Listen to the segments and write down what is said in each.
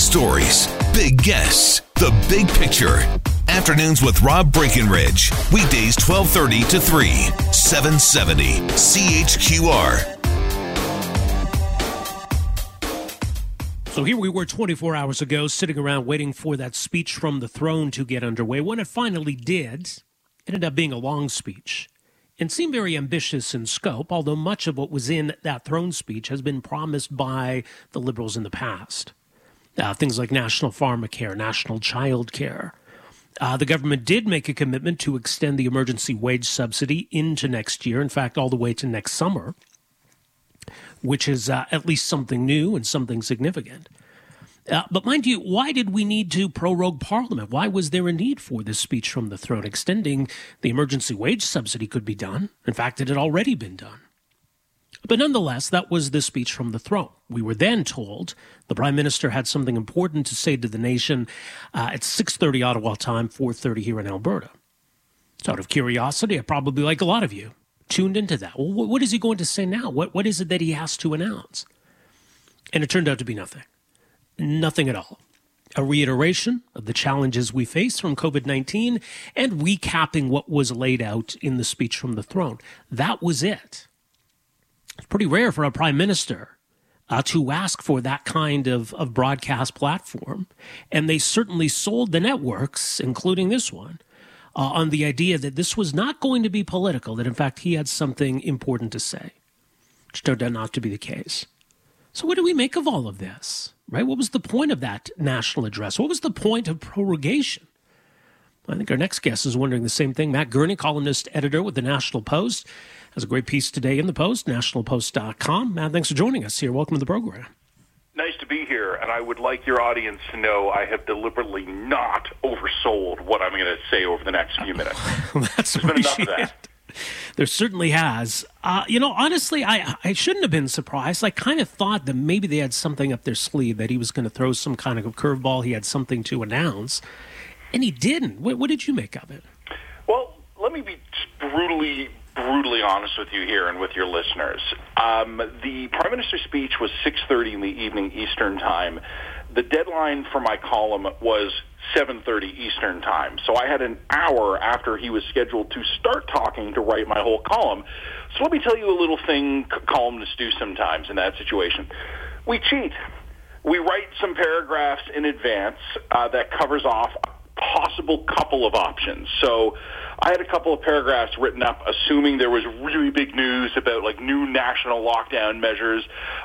stories, big guests, the big picture. Afternoons with Rob Breckenridge. Weekdays 1230 to 3, 770 CHQR. So here we were 24 hours ago, sitting around waiting for that speech from the throne to get underway. When it finally did, it ended up being a long speech and seemed very ambitious in scope, although much of what was in that throne speech has been promised by the Liberals in the past. Uh, things like national pharmacare, national child care. Uh, the government did make a commitment to extend the emergency wage subsidy into next year, in fact, all the way to next summer, which is uh, at least something new and something significant. Uh, but mind you, why did we need to prorogue Parliament? Why was there a need for this speech from the throne? Extending the emergency wage subsidy could be done. In fact, it had already been done. But nonetheless, that was the speech from the throne. We were then told the prime minister had something important to say to the nation uh, at 6:30 Ottawa time, 4:30 here in Alberta. So, out of curiosity, I probably, like a lot of you, tuned into that. Well, what is he going to say now? What what is it that he has to announce? And it turned out to be nothing nothing at all. A reiteration of the challenges we face from COVID 19 and recapping what was laid out in the speech from the throne. That was it. It's pretty rare for a prime minister uh, to ask for that kind of, of broadcast platform. And they certainly sold the networks, including this one, uh, on the idea that this was not going to be political, that in fact he had something important to say, which turned out not to be the case. So, what do we make of all of this? right? What was the point of that national address? What was the point of prorogation? I think our next guest is wondering the same thing. Matt Gurney, columnist, editor with the National Post, has a great piece today in the Post, nationalpost.com. Matt, thanks for joining us here. Welcome to the program. Nice to be here, and I would like your audience to know I have deliberately not oversold what I'm going to say over the next few minutes. That's There's been enough of that there certainly has. Uh, you know, honestly, I I shouldn't have been surprised. I kind of thought that maybe they had something up their sleeve that he was going to throw some kind of a curveball. He had something to announce, and he didn't. What, what did you make of it? Well, let me be brutally brutally honest with you here and with your listeners. Um, the prime minister's speech was 6:30 in the evening Eastern time. The deadline for my column was 7:30 Eastern Time. So I had an hour after he was scheduled to start talking to write my whole column. So let me tell you a little thing columnists do sometimes in that situation. We cheat. We write some paragraphs in advance uh, that covers off a possible couple of options. So I had a couple of paragraphs written up assuming there was really big news about like new national lockdown measures.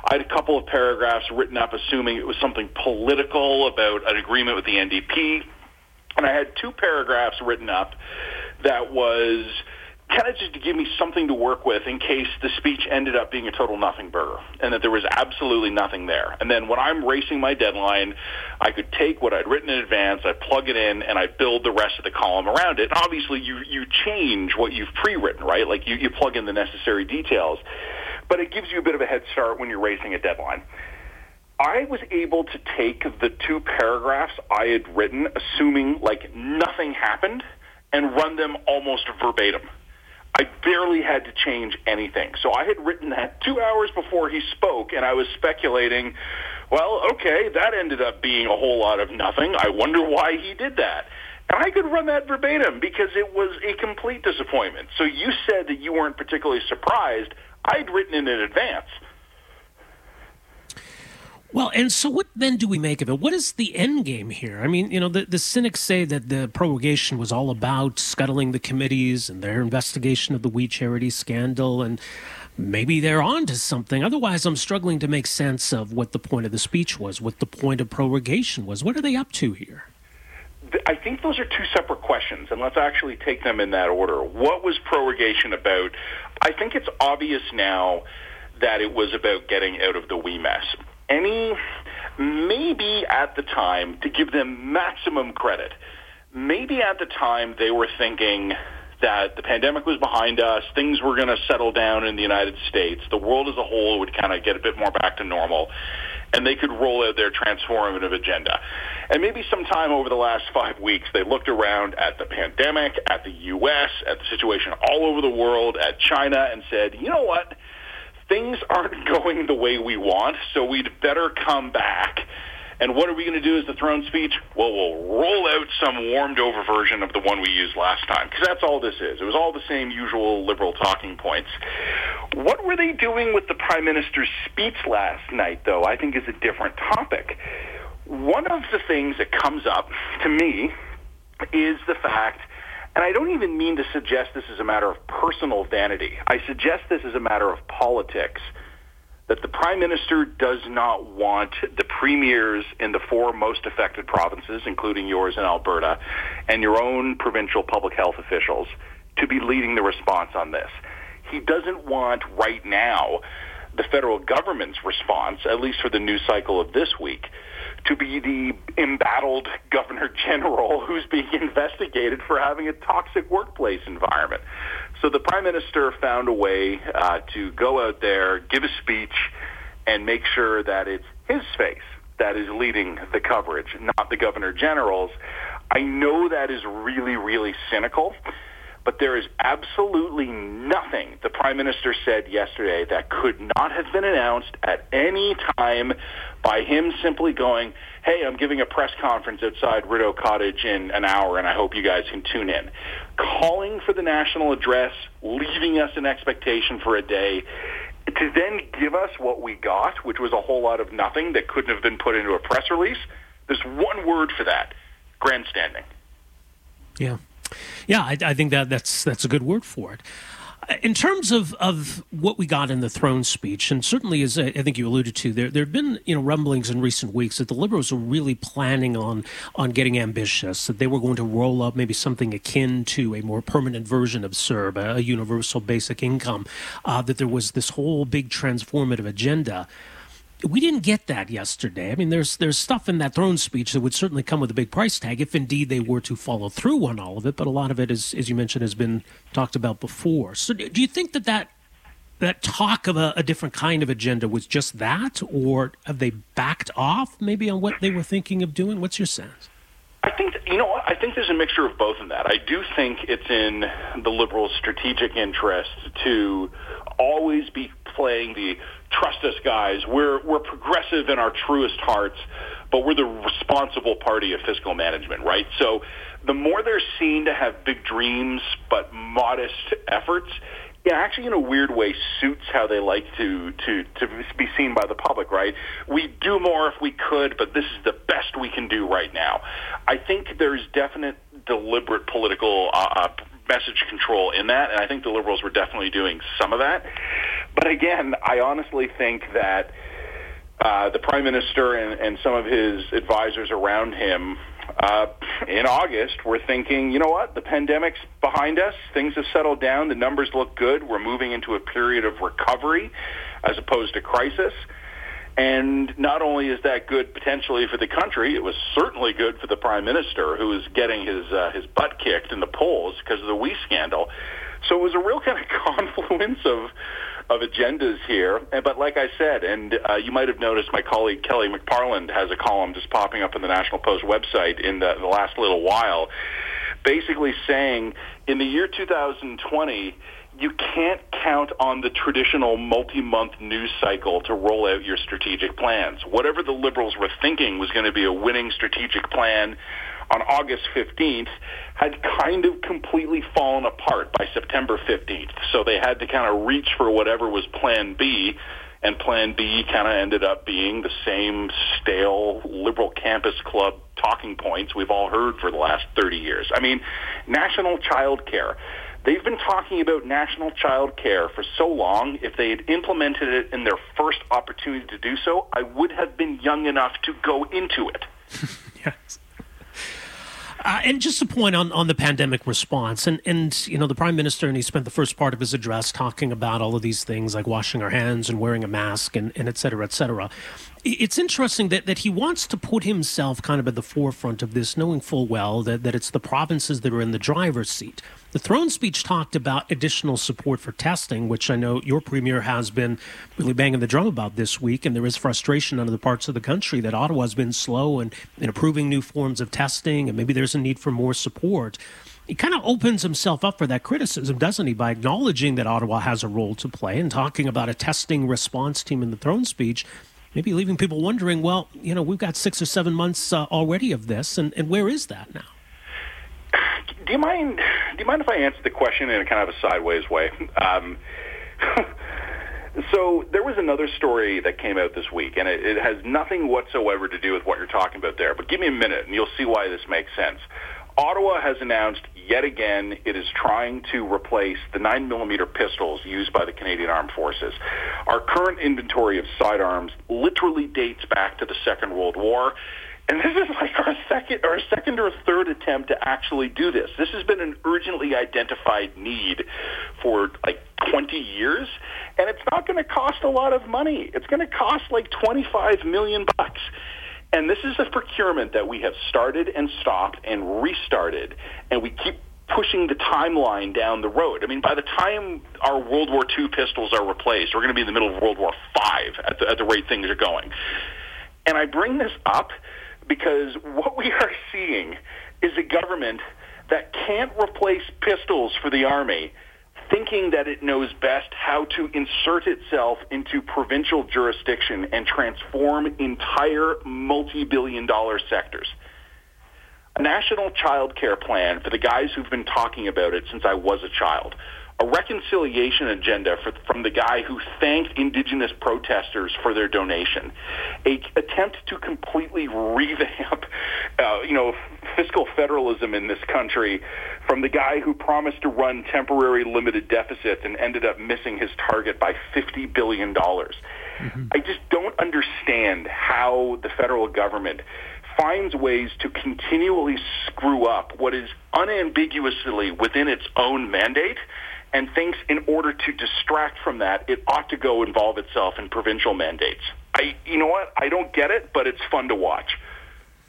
I had a couple of paragraphs written up assuming it was something political about an agreement with the NDP. And I had two paragraphs written up that was kind of just to give me something to work with in case the speech ended up being a total nothing burger and that there was absolutely nothing there. And then when I'm racing my deadline, I could take what I'd written in advance, I plug it in, and I build the rest of the column around it. And obviously, you you change what you've pre-written, right? Like you, you plug in the necessary details, but it gives you a bit of a head start when you're racing a deadline. I was able to take the two paragraphs I had written, assuming like nothing happened, and run them almost verbatim. I barely had to change anything. So I had written that two hours before he spoke, and I was speculating, well, okay, that ended up being a whole lot of nothing. I wonder why he did that. And I could run that verbatim because it was a complete disappointment. So you said that you weren't particularly surprised. I'd written it in advance. Well, and so what then do we make of it? What is the end game here? I mean, you know, the, the cynics say that the prorogation was all about scuttling the committees and their investigation of the We Charity scandal, and maybe they're on to something. Otherwise, I'm struggling to make sense of what the point of the speech was, what the point of prorogation was. What are they up to here? I think those are two separate questions, and let's actually take them in that order. What was prorogation about? I think it's obvious now that it was about getting out of the WE mess any, maybe at the time, to give them maximum credit, maybe at the time they were thinking that the pandemic was behind us, things were going to settle down in the United States, the world as a whole would kind of get a bit more back to normal, and they could roll out their transformative agenda. And maybe sometime over the last five weeks, they looked around at the pandemic, at the U.S., at the situation all over the world, at China, and said, you know what? Things aren't going the way we want, so we'd better come back And what are we going to do as the throne speech? Well, we'll roll out some warmed over version of the one we used last time, because that's all this is. It was all the same usual liberal talking points. What were they doing with the prime minister's speech last night, though, I think is a different topic. One of the things that comes up to me is the fact and I don't even mean to suggest this is a matter of personal vanity. I suggest this is a matter of politics that the prime minister does not want the premiers in the four most affected provinces, including yours in Alberta, and your own provincial public health officials, to be leading the response on this. He doesn't want right now the federal government's response, at least for the news cycle of this week, to be the embattled governor general who's being investigated for having a toxic workplace environment. So the prime minister found a way uh, to go out there, give a speech, and make sure that it's his face that is leading the coverage, not the governor general's. I know that is really, really cynical. But there is absolutely nothing the Prime Minister said yesterday that could not have been announced at any time by him simply going, hey, I'm giving a press conference outside Rideau Cottage in an hour, and I hope you guys can tune in. Calling for the national address, leaving us an expectation for a day, to then give us what we got, which was a whole lot of nothing that couldn't have been put into a press release, there's one word for that grandstanding. Yeah. Yeah, I, I think that that's that's a good word for it. In terms of, of what we got in the throne speech, and certainly as I think you alluded to, there there have been you know rumblings in recent weeks that the Liberals were really planning on on getting ambitious, that they were going to roll up maybe something akin to a more permanent version of CERB, a, universal basic income, uh, that there was this whole big transformative agenda we didn't get that yesterday. I mean, there's there's stuff in that throne speech that would certainly come with a big price tag if indeed they were to follow through on all of it. But a lot of it, is, as you mentioned, has been talked about before. So, do you think that that that talk of a, a different kind of agenda was just that, or have they backed off maybe on what they were thinking of doing? What's your sense? I think you know. I think there's a mixture of both in that. I do think it's in the liberals' strategic interest to always be playing the trust us guys. We're we're progressive in our truest hearts, but we're the responsible party of fiscal management, right? So the more they're seen to have big dreams but modest efforts, it actually in a weird way suits how they like to to to be seen by the public, right? We do more if we could, but this is the best we can do right now. I think there's definite deliberate political uh, uh message control in that, and I think the liberals were definitely doing some of that. But again, I honestly think that uh, the prime minister and, and some of his advisors around him uh, in August were thinking, you know what, the pandemic's behind us, things have settled down, the numbers look good, we're moving into a period of recovery as opposed to crisis. And not only is that good potentially for the country, it was certainly good for the prime minister, who was getting his uh, his butt kicked in the polls because of the WE scandal. So it was a real kind of confluence of of agendas here. But like I said, and uh, you might have noticed, my colleague Kelly McParland has a column just popping up in the National Post website in the, the last little while, basically saying in the year 2020 you can't count on the traditional multi-month news cycle to roll out your strategic plans. Whatever the liberals were thinking was going to be a winning strategic plan on August 15th had kind of completely fallen apart by September 15th. So they had to kind of reach for whatever was plan B and plan B kind of ended up being the same stale liberal campus club talking points we've all heard for the last 30 years. I mean, national child care They've been talking about national child care for so long. If they had implemented it in their first opportunity to do so, I would have been young enough to go into it. yes. Uh, and just a point on, on the pandemic response, and, and you know the prime minister, and he spent the first part of his address talking about all of these things like washing our hands and wearing a mask and, and et cetera, et cetera it's interesting that, that he wants to put himself kind of at the forefront of this, knowing full well that, that it's the provinces that are in the driver's seat. The throne speech talked about additional support for testing, which I know your premier has been really banging the drum about this week, and there is frustration in the parts of the country that Ottawa's been slow in, in approving new forms of testing, and maybe there's a need for more support he kind of opens himself up for that criticism, doesn't he, by acknowledging that Ottawa has a role to play and talking about a testing response team in the throne speech maybe leaving people wondering, well, you know, we've got six or seven months uh, already of this, and, and where is that now? Do you mind? Do you mind if I answer the question in a kind of a sideways way? Um, so there was another story that came out this week, and it, it has nothing whatsoever to do with what you're talking about there. But give me a minute, and you'll see why this makes sense. Ottawa has announced yet again it is trying to replace the 9mm pistols used by the Canadian Armed Forces. Our current inventory of sidearms literally dates back to the Second World War. And this is like our second our second or third attempt to actually do this. This has been an urgently identified need for like 20 years, and it's not going to cost a lot of money. It's going to cost like 25 million bucks. And this is a procurement that we have started and stopped and restarted, and we keep pushing the timeline down the road. I mean, by the time our World War II pistols are replaced, we're going to be in the middle of World War V at the, at the rate things are going. And I bring this up because what we are seeing is a government that can't replace pistols for the Army thinking that it knows best how to insert itself into provincial jurisdiction and transform entire multi-billion dollar sectors. A national child care plan for the guys who've been talking about it since I was a child a reconciliation agenda for, from the guy who thanked indigenous protesters for their donation, a attempt to completely revamp, uh, you know, fiscal federalism in this country from the guy who promised to run temporary limited deficits and ended up missing his target by $50 billion. Mm-hmm. I just don't understand how the federal government finds ways to continually screw up what is unambiguously within its own mandate and thinks in order to distract from that, it ought to go involve itself in provincial mandates. I, you know what? I don't get it, but it's fun to watch.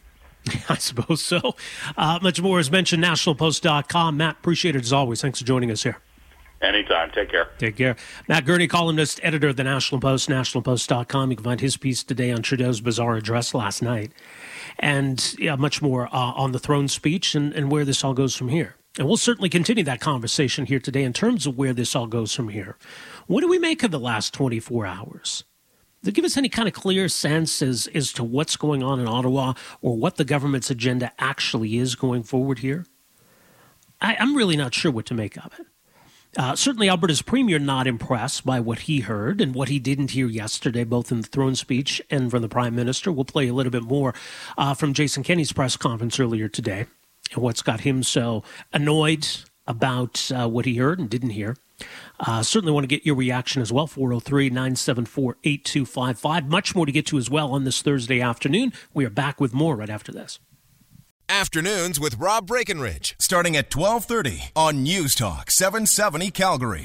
I suppose so. Uh, much more is mentioned, nationalpost.com. Matt, appreciate it as always. Thanks for joining us here. Anytime. Take care. Take care. Matt Gurney, columnist, editor of the National Post, nationalpost.com. You can find his piece today on Trudeau's bizarre address last night. And yeah, much more uh, on the throne speech and, and where this all goes from here. And we'll certainly continue that conversation here today in terms of where this all goes from here. What do we make of the last 24 hours? Does it give us any kind of clear sense as, as to what's going on in Ottawa or what the government's agenda actually is going forward here? I, am really not sure what to make of it. Uh, certainly, Alberta's premier not impressed by what he heard and what he didn't hear yesterday, both in the throne speech and from the prime minister. We'll play a little bit more uh, from Jason Kenney's press conference earlier today and what's got him so annoyed about uh, what he heard and didn't hear. Uh, certainly want to get your reaction as well. 403 974 8255. Much more to get to as well on this Thursday afternoon. We are back with more right after this. Afternoons with Rob Breckenridge, starting at 1230 on News Talk 770 Calgary.